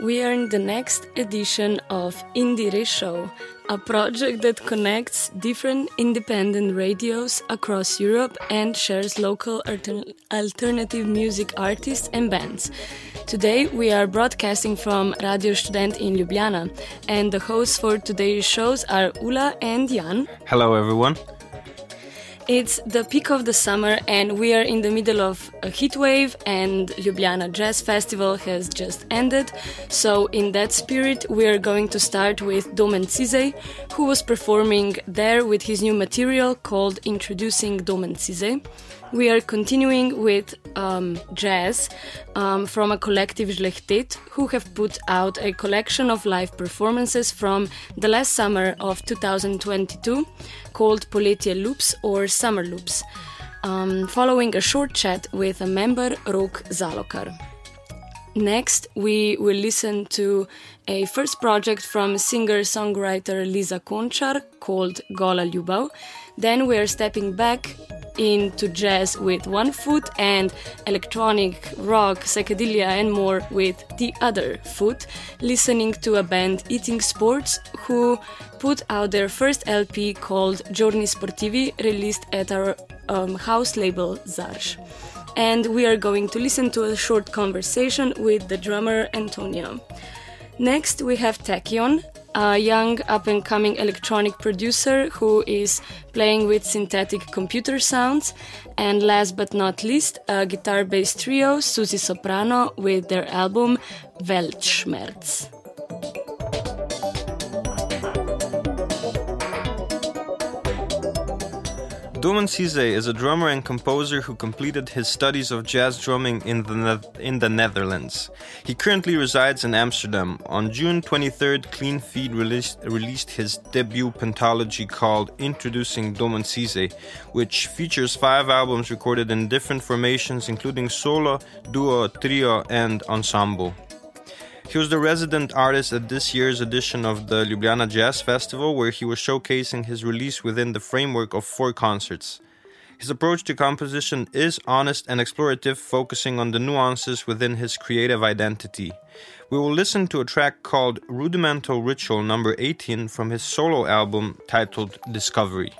We are in the next edition of IndieRE Show, a project that connects different independent radios across Europe and shares local alter alternative music artists and bands. Today we are broadcasting from Radio Študent in Ljubljana, and the hosts for today's shows are Ula and Jan. Hello, everyone. It's the peak of the summer, and we are in the middle of a heat wave, and Ljubljana Jazz Festival has just ended. So, in that spirit, we are going to start with Domen Cizej, who was performing there with his new material called Introducing Domen Cizej. We are continuing with um, jazz um, from a collective Zhlehtet, who have put out a collection of live performances from the last summer of 2022 called Poletje Loops or Summer Loops, um, following a short chat with a member, Rok Zalokar. Next, we will listen to a first project from singer songwriter Liza Končar called Gola Ljubav. Then we are stepping back into jazz with one foot and electronic, rock, psychedelia, and more with the other foot, listening to a band Eating Sports who put out their first LP called Giorni Sportivi, released at our um, house label Zarš. And we are going to listen to a short conversation with the drummer Antonio. Next, we have Tachyon, a young up and coming electronic producer who is playing with synthetic computer sounds. And last but not least, a guitar based trio, Suzi Soprano, with their album Weltschmerz. Domen Cizej is a drummer and composer who completed his studies of jazz drumming in the, ne- in the Netherlands. He currently resides in Amsterdam. On June 23rd, Clean Feed released, released his debut pentology called Introducing Domen Cizej, which features five albums recorded in different formations, including solo, duo, trio, and ensemble. He was the resident artist at this year's edition of the Ljubljana Jazz Festival, where he was showcasing his release within the framework of four concerts. His approach to composition is honest and explorative, focusing on the nuances within his creative identity. We will listen to a track called Rudimental Ritual number 18 from his solo album titled Discovery.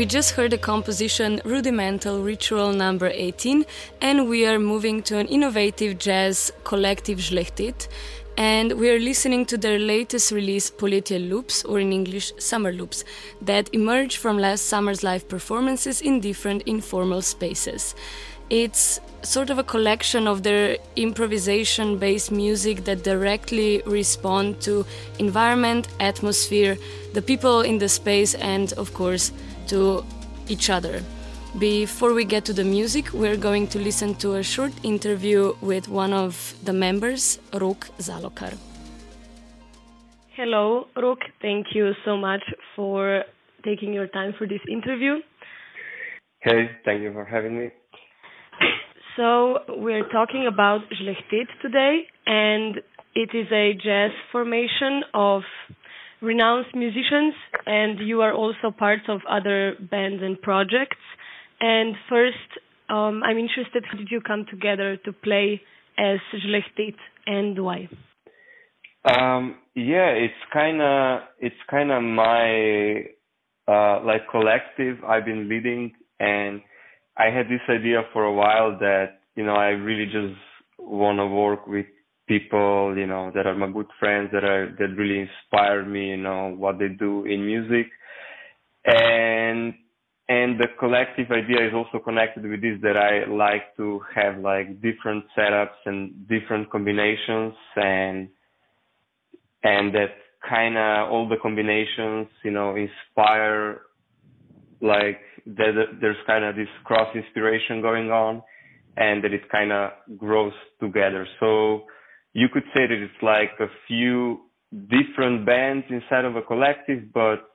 We just heard the composition Rudimental Ritual number 18, and we are moving to an innovative jazz collective Zhlehtet, and we are listening to their latest release, Poletje Loops, or in English, Summer Loops, that emerged from last summer's live performances in different informal spaces. It's sort of a collection of their improvisation based music that directly respond to environment, atmosphere, the people in the space, and of course, to each other. Before we get to the music, we're going to listen to a short interview with one of the members, Rok Zalokar. Hello, Rok. Thank you so much for taking your time for this interview. Hey, thank you for having me. So, we're talking about Zhlehtet today, and it is a jazz formation of renowned musicians, and you are also part of other bands and projects. And first, um, I'm interested, how did you come together to play as Zhlehtet and why? Um, yeah, it's kind of it's kind of my uh, like collective I've been leading, and I had this idea for a while that you know I really just want to work with people, you know, that are my good friends that are that really inspire me, you know, what they do in music. And and the collective idea is also connected with this that I like to have like different setups and different combinations and and that kind of all the combinations, you know, inspire like that there's kind of this cross inspiration going on and that it kind of grows together. So you could say that it's like a few different bands inside of a collective, but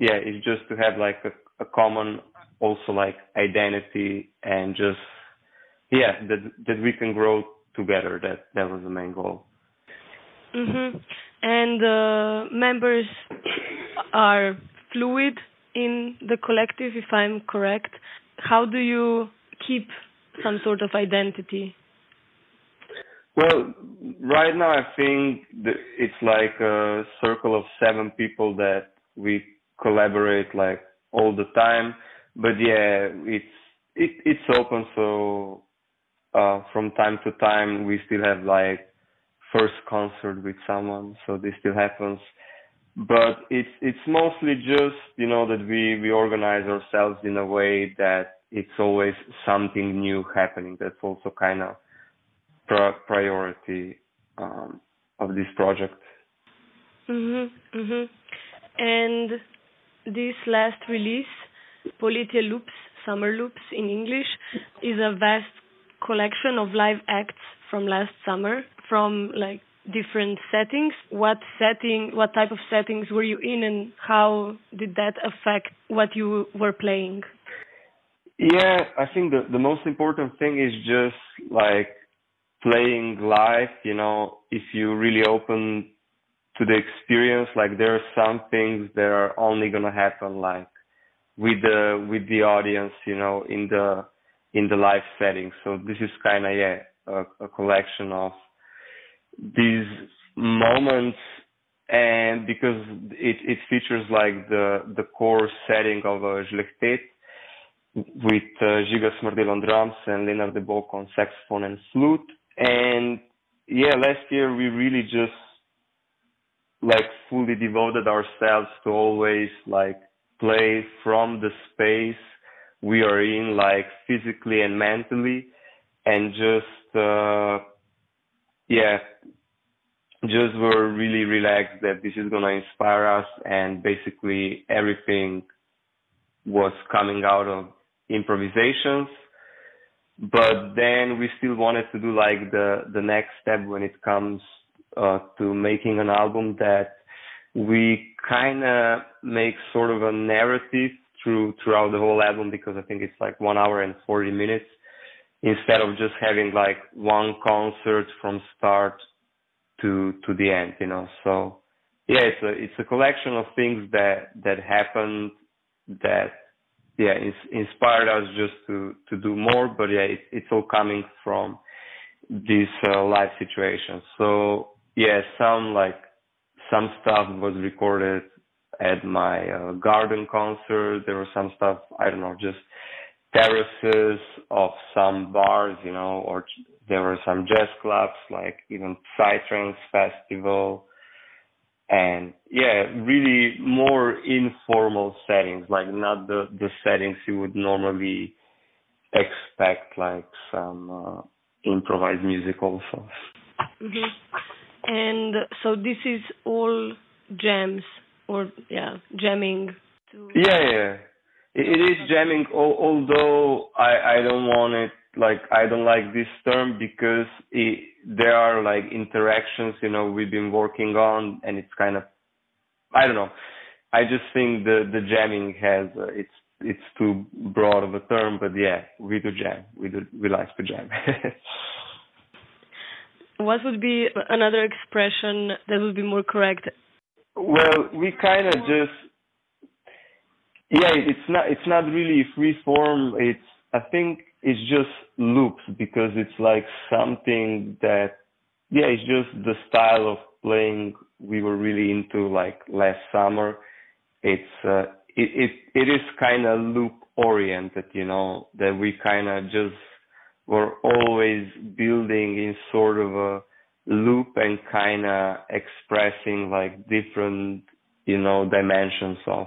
yeah, it's just to have like a, a common also like identity and just yeah that that we can grow together. That that was the main goal. Mhm. And uh, members are fluid in the collective, if I'm correct. How do you keep some sort of identity? Well, right now I think it's like a circle of seven people that we collaborate like all the time. But yeah, it's it, it's open, so uh, from time to time we still have like first concert with someone, so this still happens. But it's it's mostly just you know that we we organize ourselves in a way that it's always something new happening. That's also kind of priority um, of this project. Mhm, mhm. And this last release, Poletje Loops, Summer Loops in English, is a vast collection of live acts from last summer, from like different settings. What setting, what type of settings were you in, and how did that affect what you were playing? Yeah, I think the the most important thing is just like playing live, you know, if you really open to the experience, like there are some things that are only gonna happen like with the with the audience, you know, in the in the live setting. So this is kind of yeah a, a collection of these moments and because it, it features like the the core setting of a Zhlehtet with uh, Smrdel on drums and Leonard Debok on saxophone and flute and yeah, last year we really just like fully devoted ourselves to always like play from the space we are in, like physically and mentally, and just uh, yeah, just were really relaxed that this is gonna inspire us, and basically everything was coming out of improvisations but then we still wanted to do like the the next step when it comes uh, to making an album that we kind of make sort of a narrative through throughout the whole album because I think it's like one hour and 40 minutes instead of just having like one concert from start to to the end, you know. So yeah, it's a it's a collection of things that that happened that yeah, it's inspired us just to to do more. But yeah, it, it's all coming from these uh, live situations. So yeah, some like some stuff was recorded at my uh, garden concert. There was some stuff I don't know, just terraces of some bars, you know, or there were some jazz clubs, like even Psytrance Festival, and yeah, really more informal settings, like not the the settings you would normally expect, like some uh, improvised music also. Mm-hmm. And so this is all jams or yeah, jamming. To... Yeah, yeah, it, it is jamming. Although I I don't want it like I don't like this term because it, there are like interactions you know we've been working on and it's kind of I don't know. I just think the the jamming has uh, it's it's too broad of a term, but yeah, we do jam. We do we like to jam. what would be another expression that would be more correct? Well, we kind of just yeah, it's not it's not really free form. It's I think it's just loops because it's like something that yeah, it's just the style of playing we were really into like last summer. It's uh, it it it is kind of loop oriented, you know, that we kind of just were always building in sort of a loop and kind of expressing like different, you know, dimensions of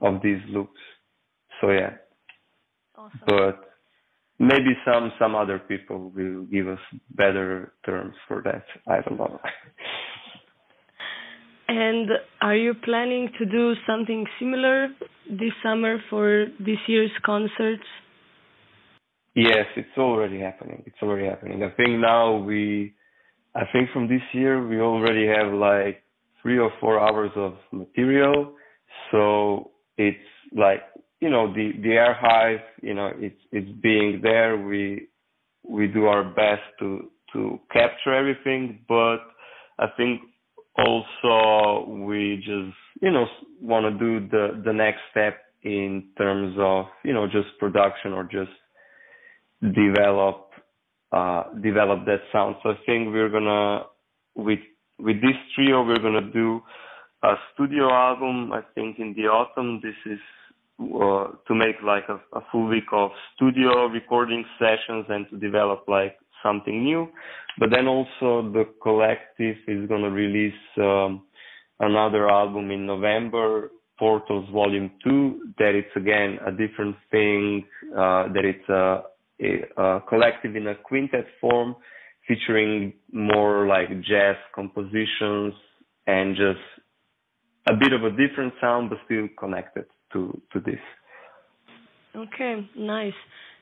of these loops. So yeah. Awesome. But maybe some some other people will give us better terms for that. I don't know. And are you planning to do something similar this summer for this year's concerts? Yes, it's already happening. It's already happening. I think now we, I think from this year we already have like three or four hours of material. So it's like, you know, the, the archive, you know, it's, it's being there. We, we do our best to, to capture everything, but I think also we just you know want to do the the next step in terms of you know just production or just develop uh develop that sound so i think we're gonna with with this trio we're gonna do a studio album i think in the autumn this is uh, to make like a, a full week of studio recording sessions and to develop like something new. But then also the collective is to release um, another album in November, Portals Volume 2, that it's again a different thing, uh, that it's a, a, a collective in a quintet form featuring more like jazz compositions and just a bit of a different sound, but still connected to, to this. Okay, nice.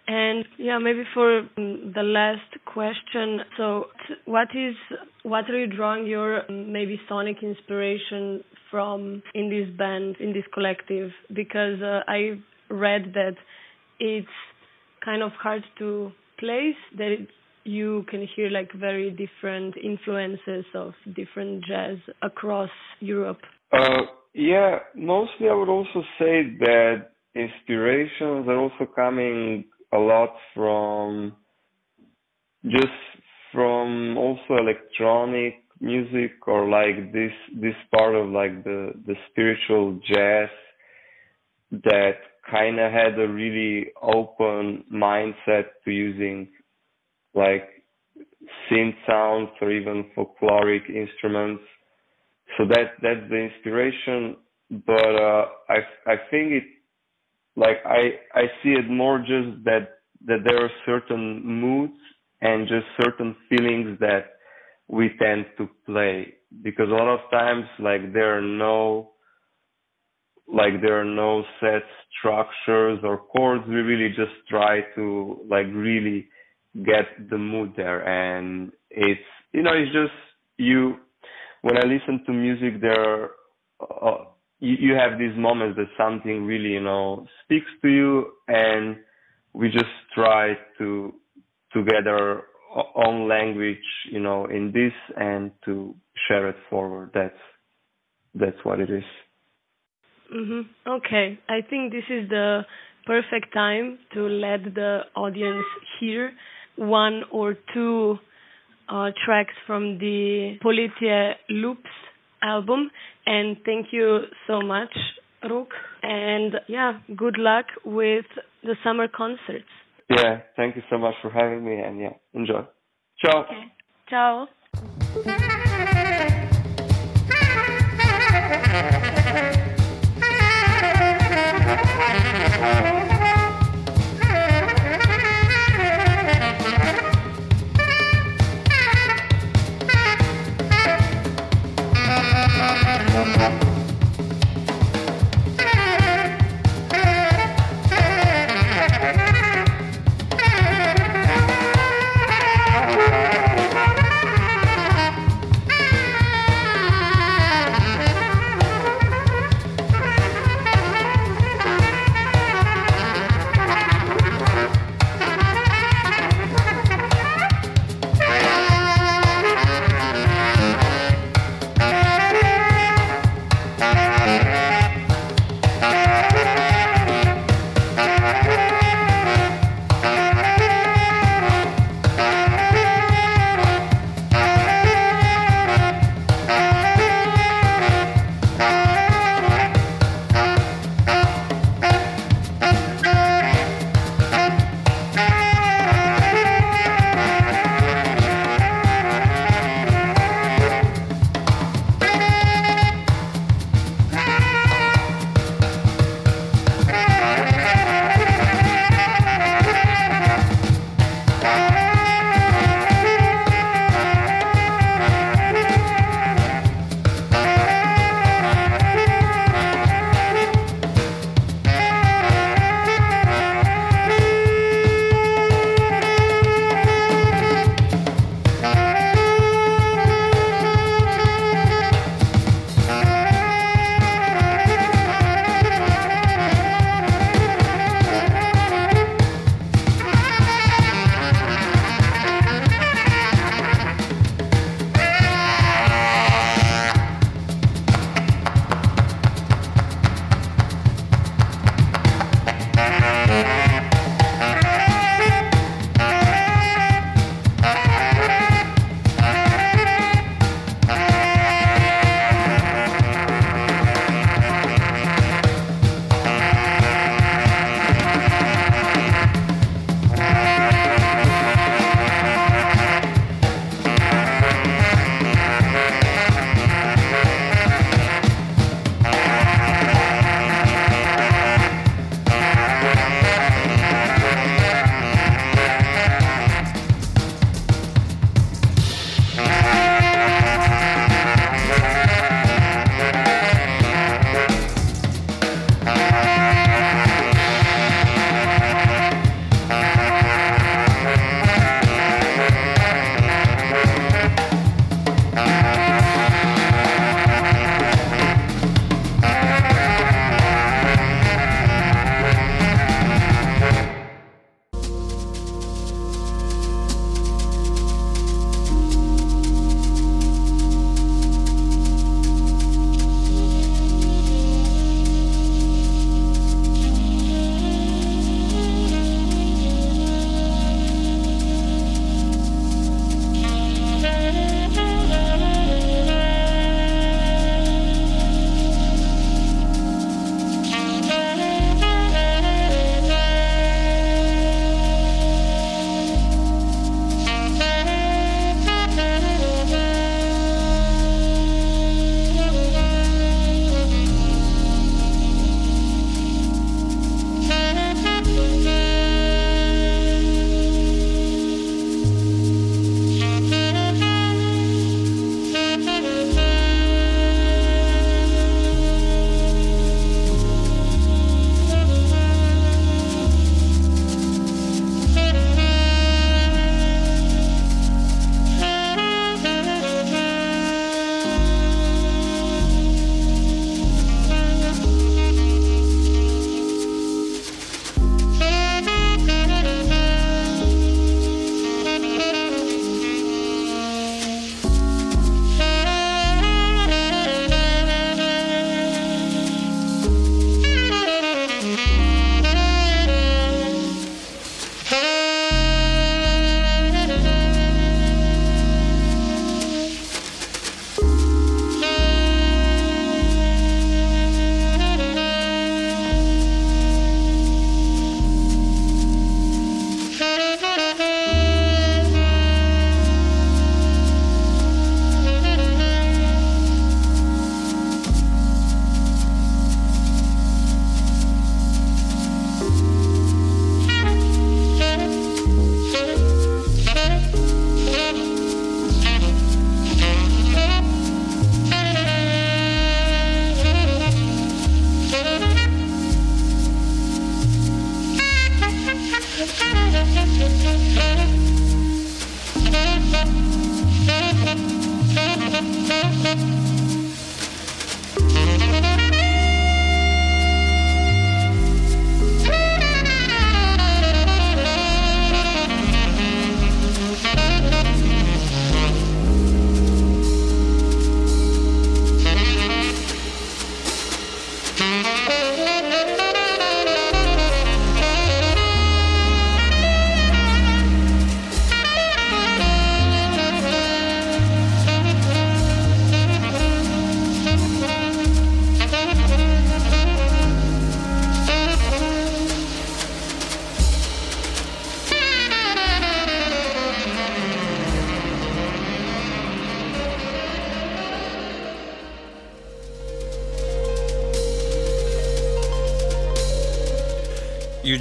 And yeah, maybe for mm, the last question, so what is what are you drawing your mm, maybe sonic inspiration from in this band, in this collective? Because uh, I read that it's kind of hard to place that it, you can hear like very different influences of different jazz across Europe. Uh, yeah, mostly I would also say that inspirations are also coming a lot from just from also electronic music or like this this part of like the the spiritual jazz that kind of had a really open mindset to using like synth sounds or even folkloric instruments so that that's the inspiration but uh i i think it like I I see it more just that that there are certain moods and just certain feelings that we tend to play because a lot of times like there are no like there are no set structures or chords. We really just try to like really get the mood there and it's you know it's just you when i listen to music there are uh, you, you have these moments that something really you know speaks to you and we just try to to get our own language you know in this and to share it forward. That's that's what it is. Mm-hmm. okay. I think this is the perfect time to let the audience hear one or two uh, tracks from the Poletje Loops album. And thank you so much, Rok. And yeah, good luck with the summer concerts. Yeah, thank you so much for having me. And yeah, enjoy. Ciao. Okay. Ciao. Thank you. Música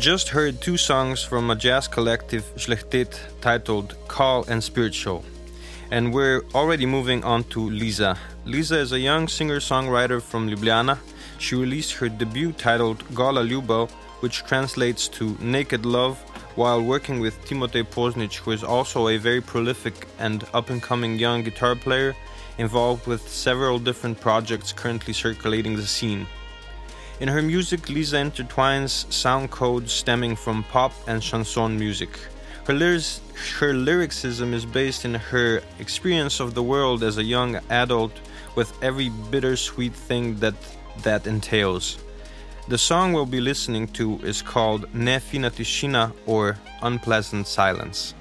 just heard two songs from a jazz collective Zhlehtet titled Call and Spiritual. And we're already moving on to Liza. Liza is a young singer songwriter from Ljubljana. She released her debut titled Gola Ljubav, which translates to Naked Love, while working with Timotej Poznic, who is also a very prolific and up and coming young guitar player involved with several different projects currently circulating the scene. In her music, Liza intertwines sound codes stemming from pop and chanson music. Her, lyrics, her lyricism is based in her experience of the world as a young adult with every bittersweet thing that that entails. The song we'll be listening to is called Ne fina tišina or Unpleasant Silence.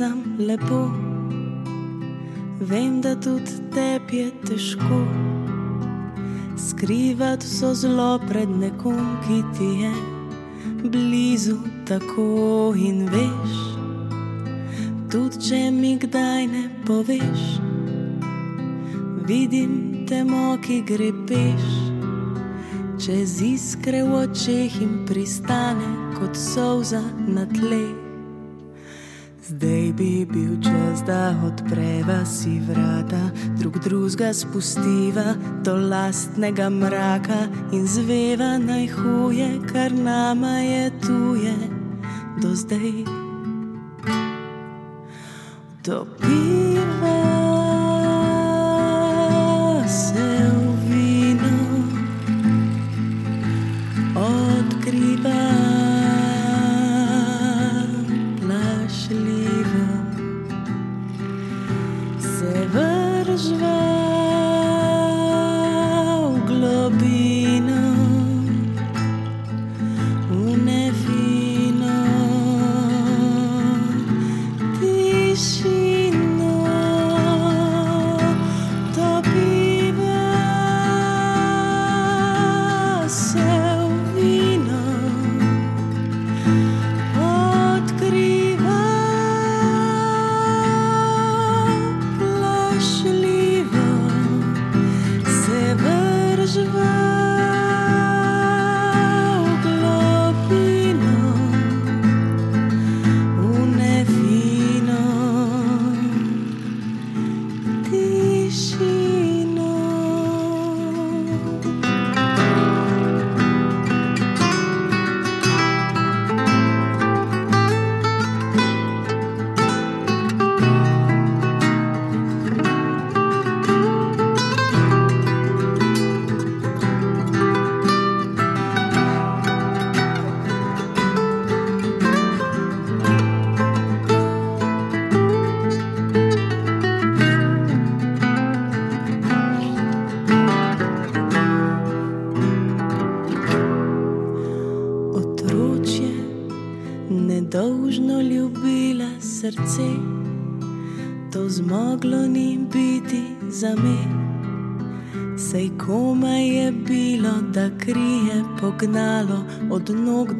Sem lepo. Vem, da tudi tebi je težko skrivati so zelo pred nekom, ki ti je blizu tako in veš. Tudi če mi kdaj ne poveš, vidim te moki grepeš, čez iskre v očeh in pristane kot solza na tleh. Zdaj bi bil čas, da odpreva si vrata, drug drugega spustiva do lastnega mraka in zveva najhuje, kar nama je tuje do zdaj. Topiva 是吗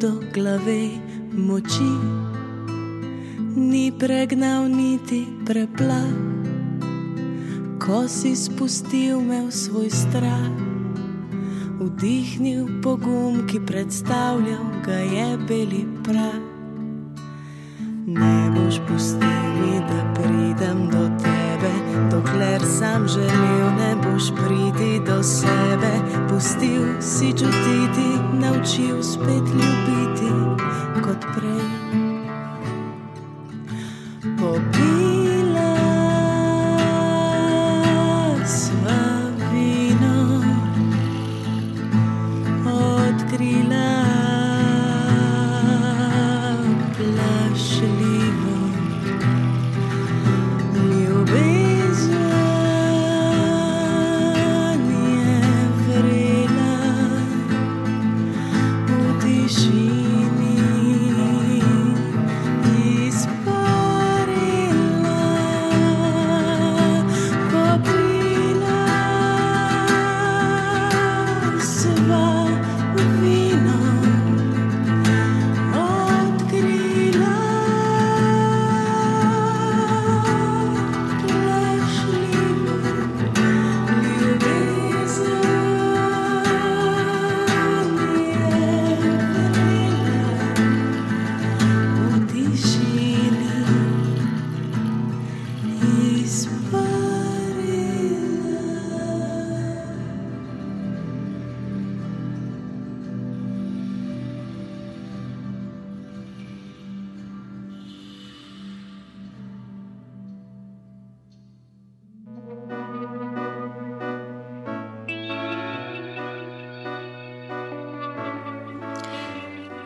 do glave moči, ni pregnal niti preplah, ko si spustil me v svoj strah. Vdihnil pogum, ki predstavljal ga je beli prav. Ne boš pustil mi, da pridem do dokler sam želel, ne boš priti do sebe, pustil si čutiti naučil spet ljubiti kot prej.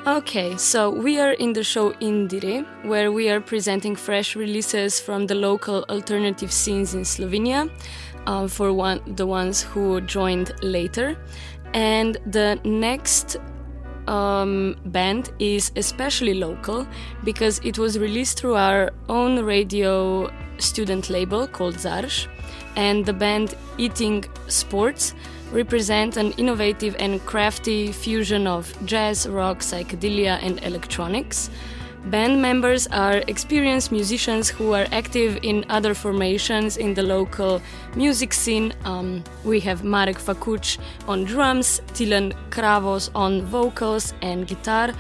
Okay, so we are in the show IndieRE, where we are presenting fresh releases from the local alternative scenes in Slovenia uh, for one, the ones who joined later. And the next um, band is especially local because it was released through our own radio student label called Zarš, and the band Eating Sports represent an innovative and crafty fusion of jazz, rock, psychedelia, and electronics. Band members are experienced musicians who are active in other formations in the local music scene. Um, we have Marek Fakuch on drums, Tilen Kravos on vocals and guitar,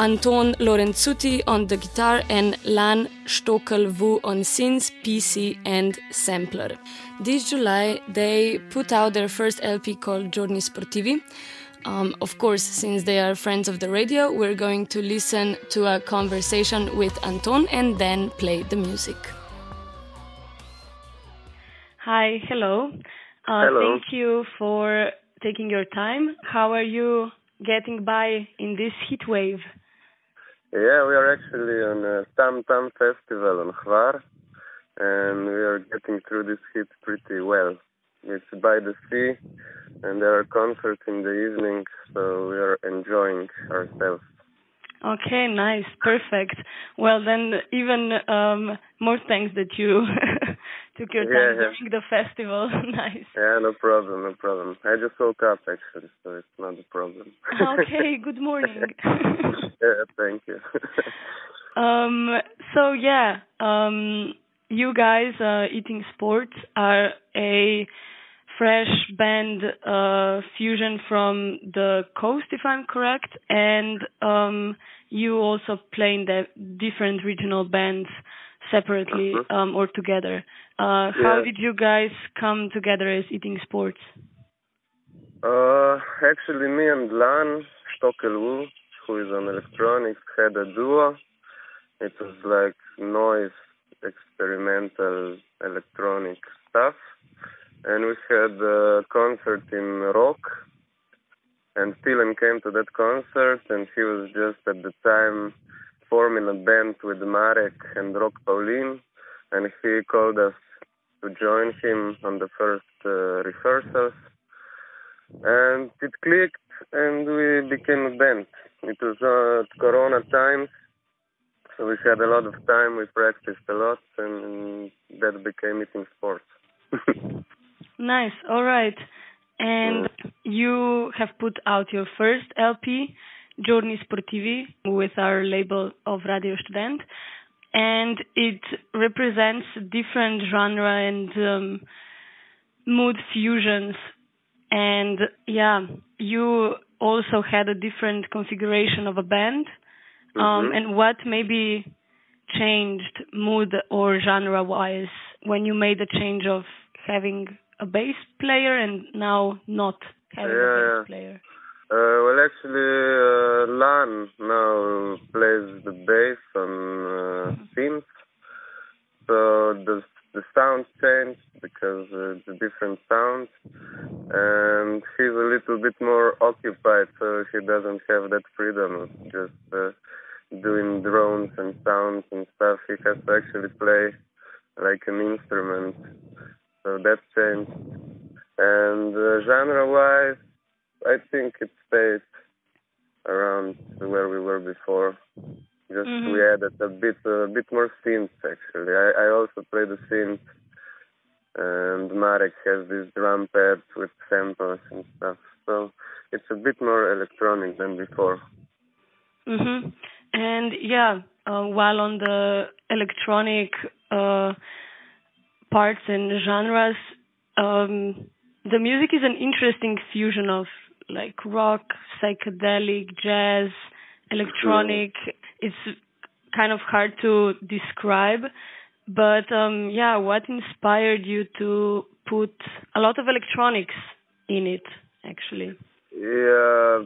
Anton Lorenzuti on the guitar, and Lan Stokel on synths, PC, and sampler. This July, they put out their first LP called Giorni Sportivi. Um, of course, since they are friends of the radio, we're going to listen to a conversation with Anton and then play the music. Hi, hello. Uh, hello. Thank you for taking your time. How are you getting by in this heat wave? Yeah, we are actually on a Tam Tam festival on Hvar, and we are getting through this heat pretty well. It's by the sea, and there are concerts in the evening, so we are enjoying ourselves. Okay, nice, perfect. Well, then, even um, more thanks that you took your time yeah, during the festival. nice. Yeah, no problem, no problem. I just woke up actually, so it's not a problem. okay, good morning. yeah, thank you. um. So yeah. Um. You guys, uh, eating sports, are a fresh band uh, fusion from the coast, if I'm correct, and um, you also play in the different regional bands separately uh-huh. um, or together. Uh, yeah. How did you guys come together as eating sports? Uh, actually, me and Lan Stokel who is on electronics, had a duo. It was like noise, experimental electronic stuff and we had a concert in Rock. And Tilen came to that concert, and he was just at the time forming a band with Marek and Rock Pauline, and he called us to join him on the first uh, rehearsals. And it clicked, and we became a band. It was uh, Corona times, so we had a lot of time. We practiced a lot, and that became eating sports. Nice. All right. And you have put out your first LP, Giorni Sportivi, with our label of Radio Študent. And it represents different genre and um, mood fusions. And yeah, you also had a different configuration of a band. Um, mm-hmm. and what maybe changed mood or genre wise when you made the change of having a bass player and now not having yeah, a bass player? Uh, well, actually, uh, Lan now plays the bass on uh, synth, so the the sound changed because uh, it's a different sound, and he's a little bit more occupied, so he doesn't have that freedom of just uh, doing drones and sounds and stuff. He has to actually play like an instrument so that changed. And uh, genre-wise, I think it stayed around where we were before. Just mm-hmm. we added a bit a bit more synths actually. I, I also play the synth, and Marek has this drum pad with samples and stuff. So it's a bit more electronic than before. Mhm. And yeah, uh, while on the electronic uh, parts and genres, um, the music is an interesting fusion of like rock, psychedelic, jazz, electronic. It's kind of hard to describe, but um, yeah, what inspired you to put a lot of electronics in it, actually? Yeah,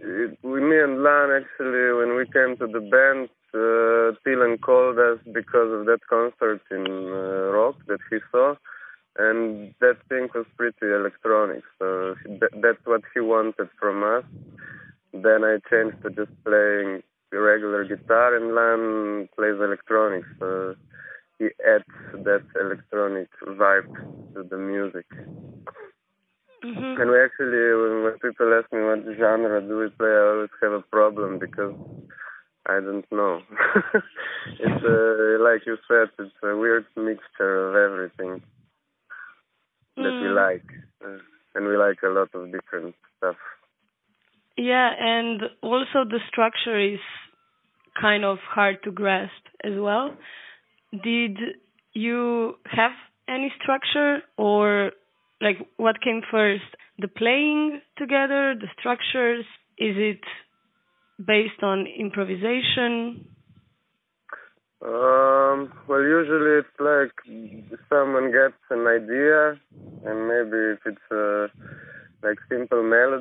it, with me and Lan, actually, when we came to the band, uh, Tilen called us because of that concert in uh, rock that he saw and that thing was pretty electronic. So that's what he wanted from us. Then I changed to just playing regular guitar, and Lan plays electronics. So he adds that electronic vibe to the music. Mm-hmm. And we actually and also the structure is kind of hard to grasp as well. Did you have any structure or like what came first? The playing together, the structures? Is it based on improvisation? Um, well, usually it's like someone gets an idea, and maybe if it's a like simple melody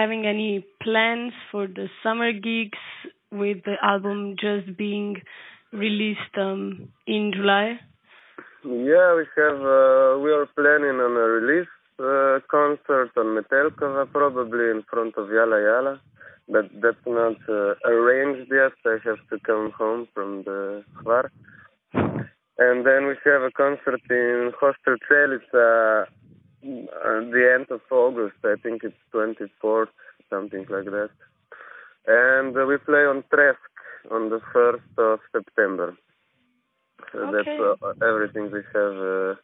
having any plans for the summer gigs with the album just being released um, in July? Yeah, we have. Uh, we are planning on a release uh, concert on Metelkova, probably in front of Jalla Jalla, but that's not uh, arranged yet. I have to come home from the Hvar. And then we have a concert in Hostel a the end of August. I think it's 24th, something like that. And we play on Tresk on the 1st of September. So okay. that's everything we have uh,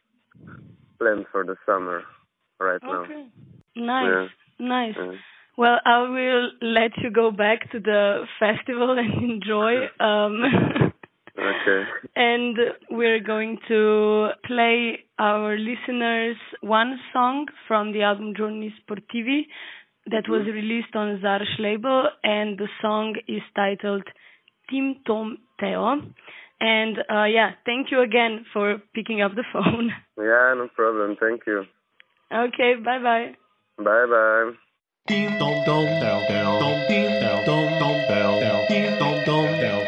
planned for the summer right okay. now. Nice, yeah. nice. Yeah. Well, I will let you go back to the festival and enjoy. Um, Okay. And we're going to play our listeners one song from the album Giorni Sportivi that was mm-hmm. released on Zarš label, and the song is titled Tim Tom Teo. And uh, yeah, thank you again for picking up the phone. Yeah, no problem. Thank you. Okay, bye bye. Bye bye. Ding dong dong, dong ding dong dong, ding dong dong.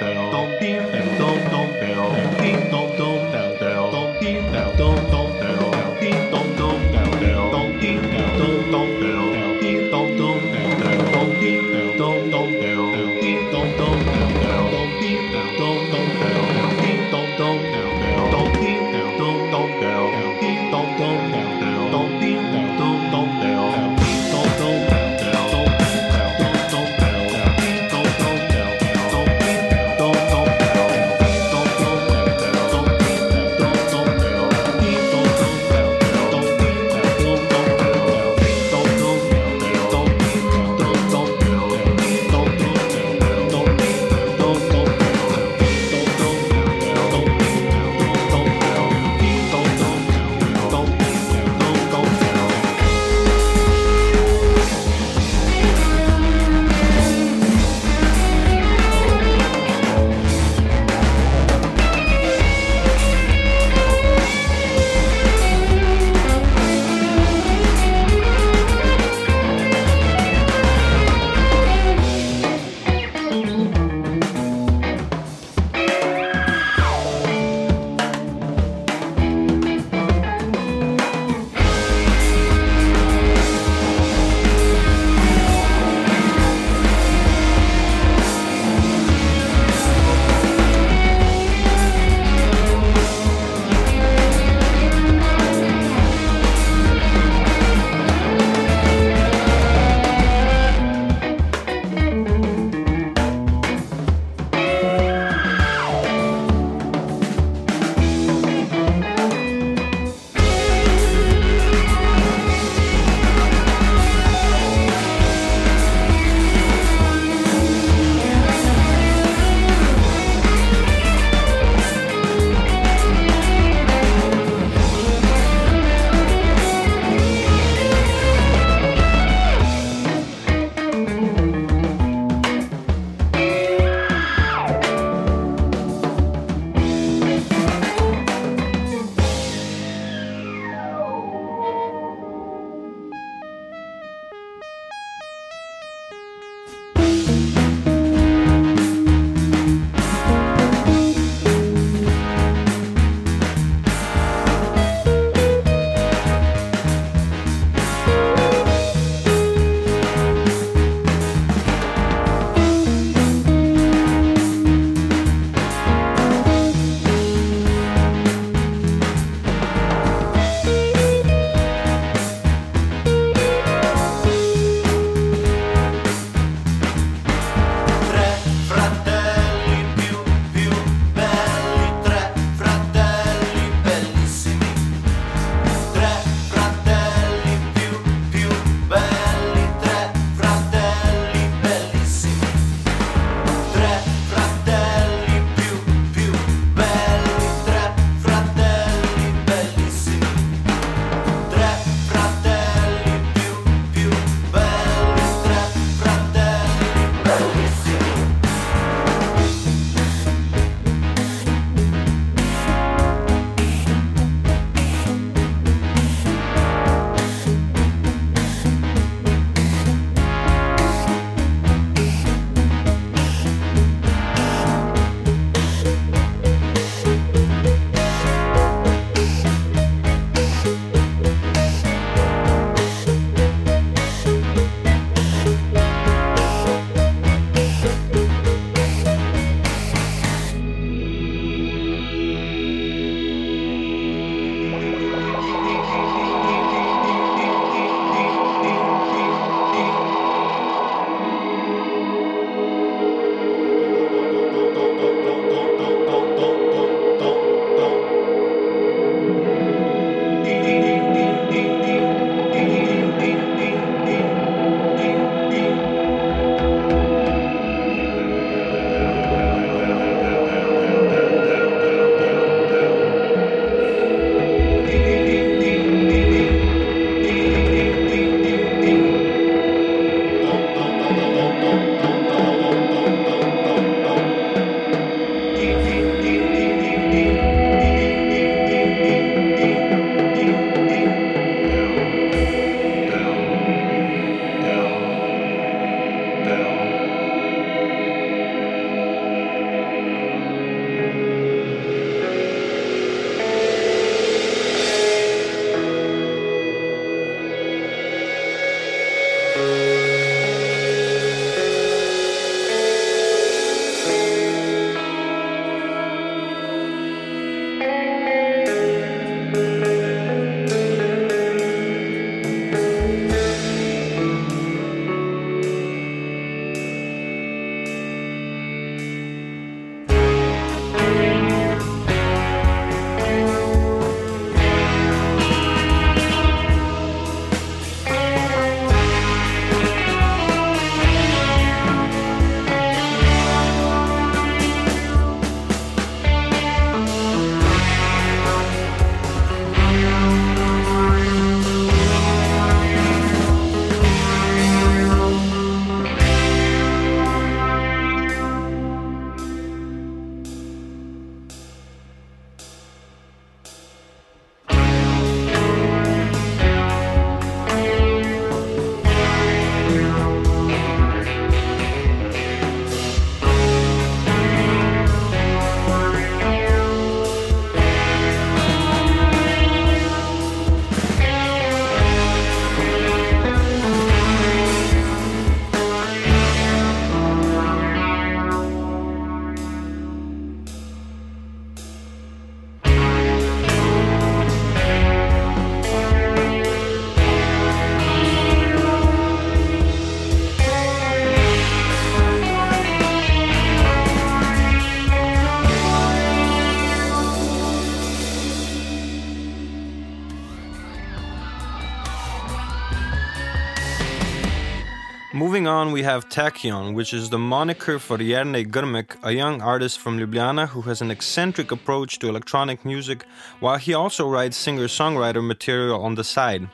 We have Tachyon, which is the moniker for Jernej Grmek, a young artist from Ljubljana who has an eccentric approach to electronic music, while he also writes singer songwriter material on the side.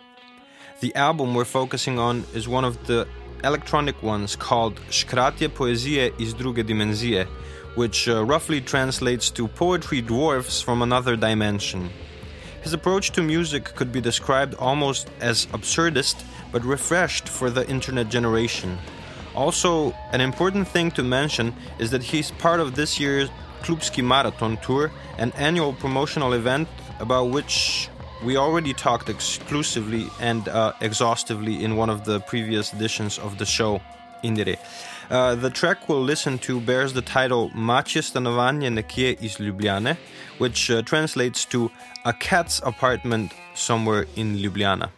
The album we're focusing on is one of the electronic ones called Škratje poezije iz druge dimenzije, which uh, roughly translates to poetry dwarfs from another dimension. His approach to music could be described almost as absurdist, but refreshed for the internet generation. Also, an important thing to mention is that he's part of this year's Klubski Marathon Tour, an annual promotional event about which we already talked exclusively and uh, exhaustively in one of the previous editions of the show, IndieRE. Uh, the track we'll listen to bears the title Mačje stanovanje nekje iz Ljubljane, which uh, translates to A Cat's Apartment Somewhere in Ljubljana.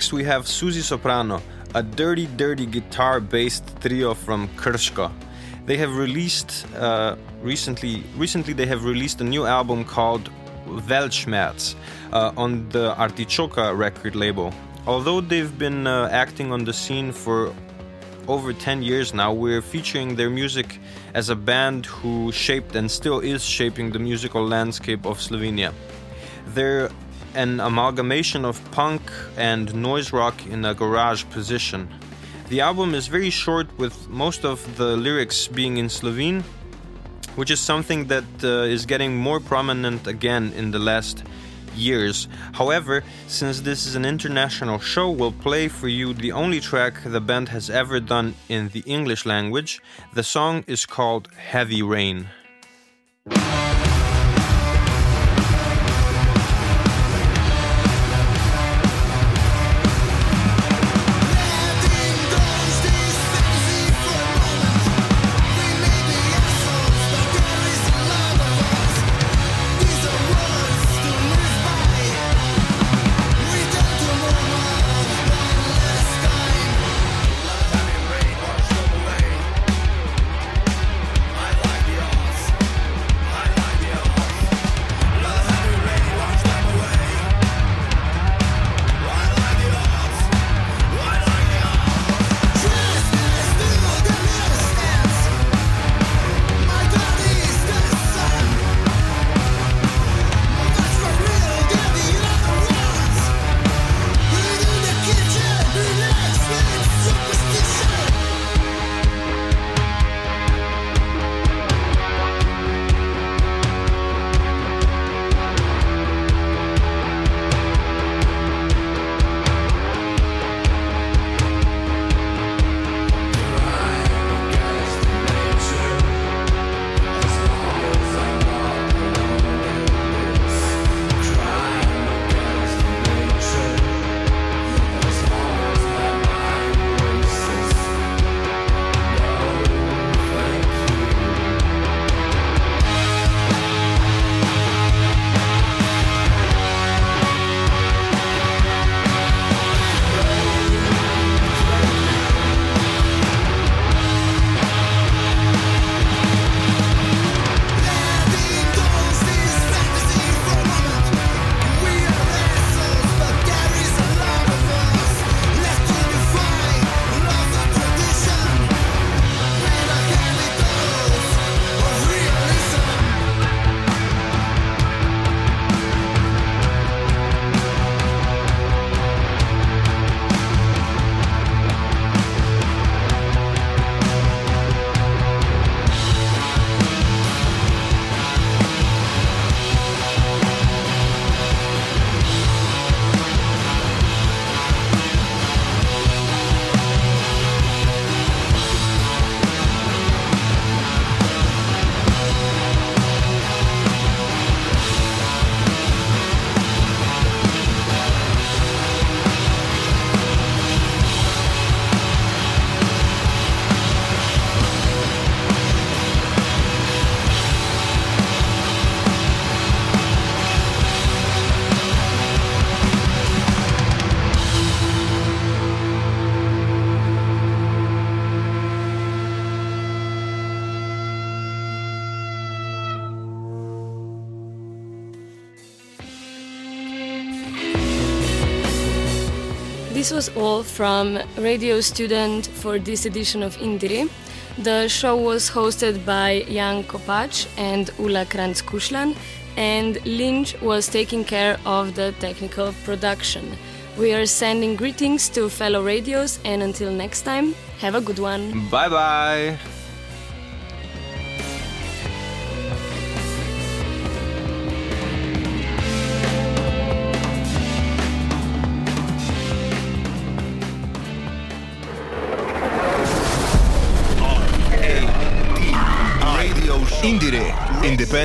Next, we have Suzi Soprano, a dirty, dirty guitar based trio from Krško. They have released uh, recently. Recently, they have released a new album called Weltschmerz uh, on the Artichoka record label. Although they've been uh, acting on the scene for over 10 years now, we're featuring their music as a band who shaped and still is shaping the musical landscape of Slovenia. They're an amalgamation of punk and noise rock in a garage position. The album is very short, with most of the lyrics being in Slovene, which is something that uh, is getting more prominent again in the last years. However, since this is an international show, we'll play for you the only track the band has ever done in the English language. The song is called Heavy Rain. Was all from Radio Študent for this edition of IndieRE. The show was hosted by Jan Kopacz and Ula Kranz Kushlan, and Lynch was taking care of the technical production. We are sending greetings to fellow radios, and until next time, have a good one. Bye bye.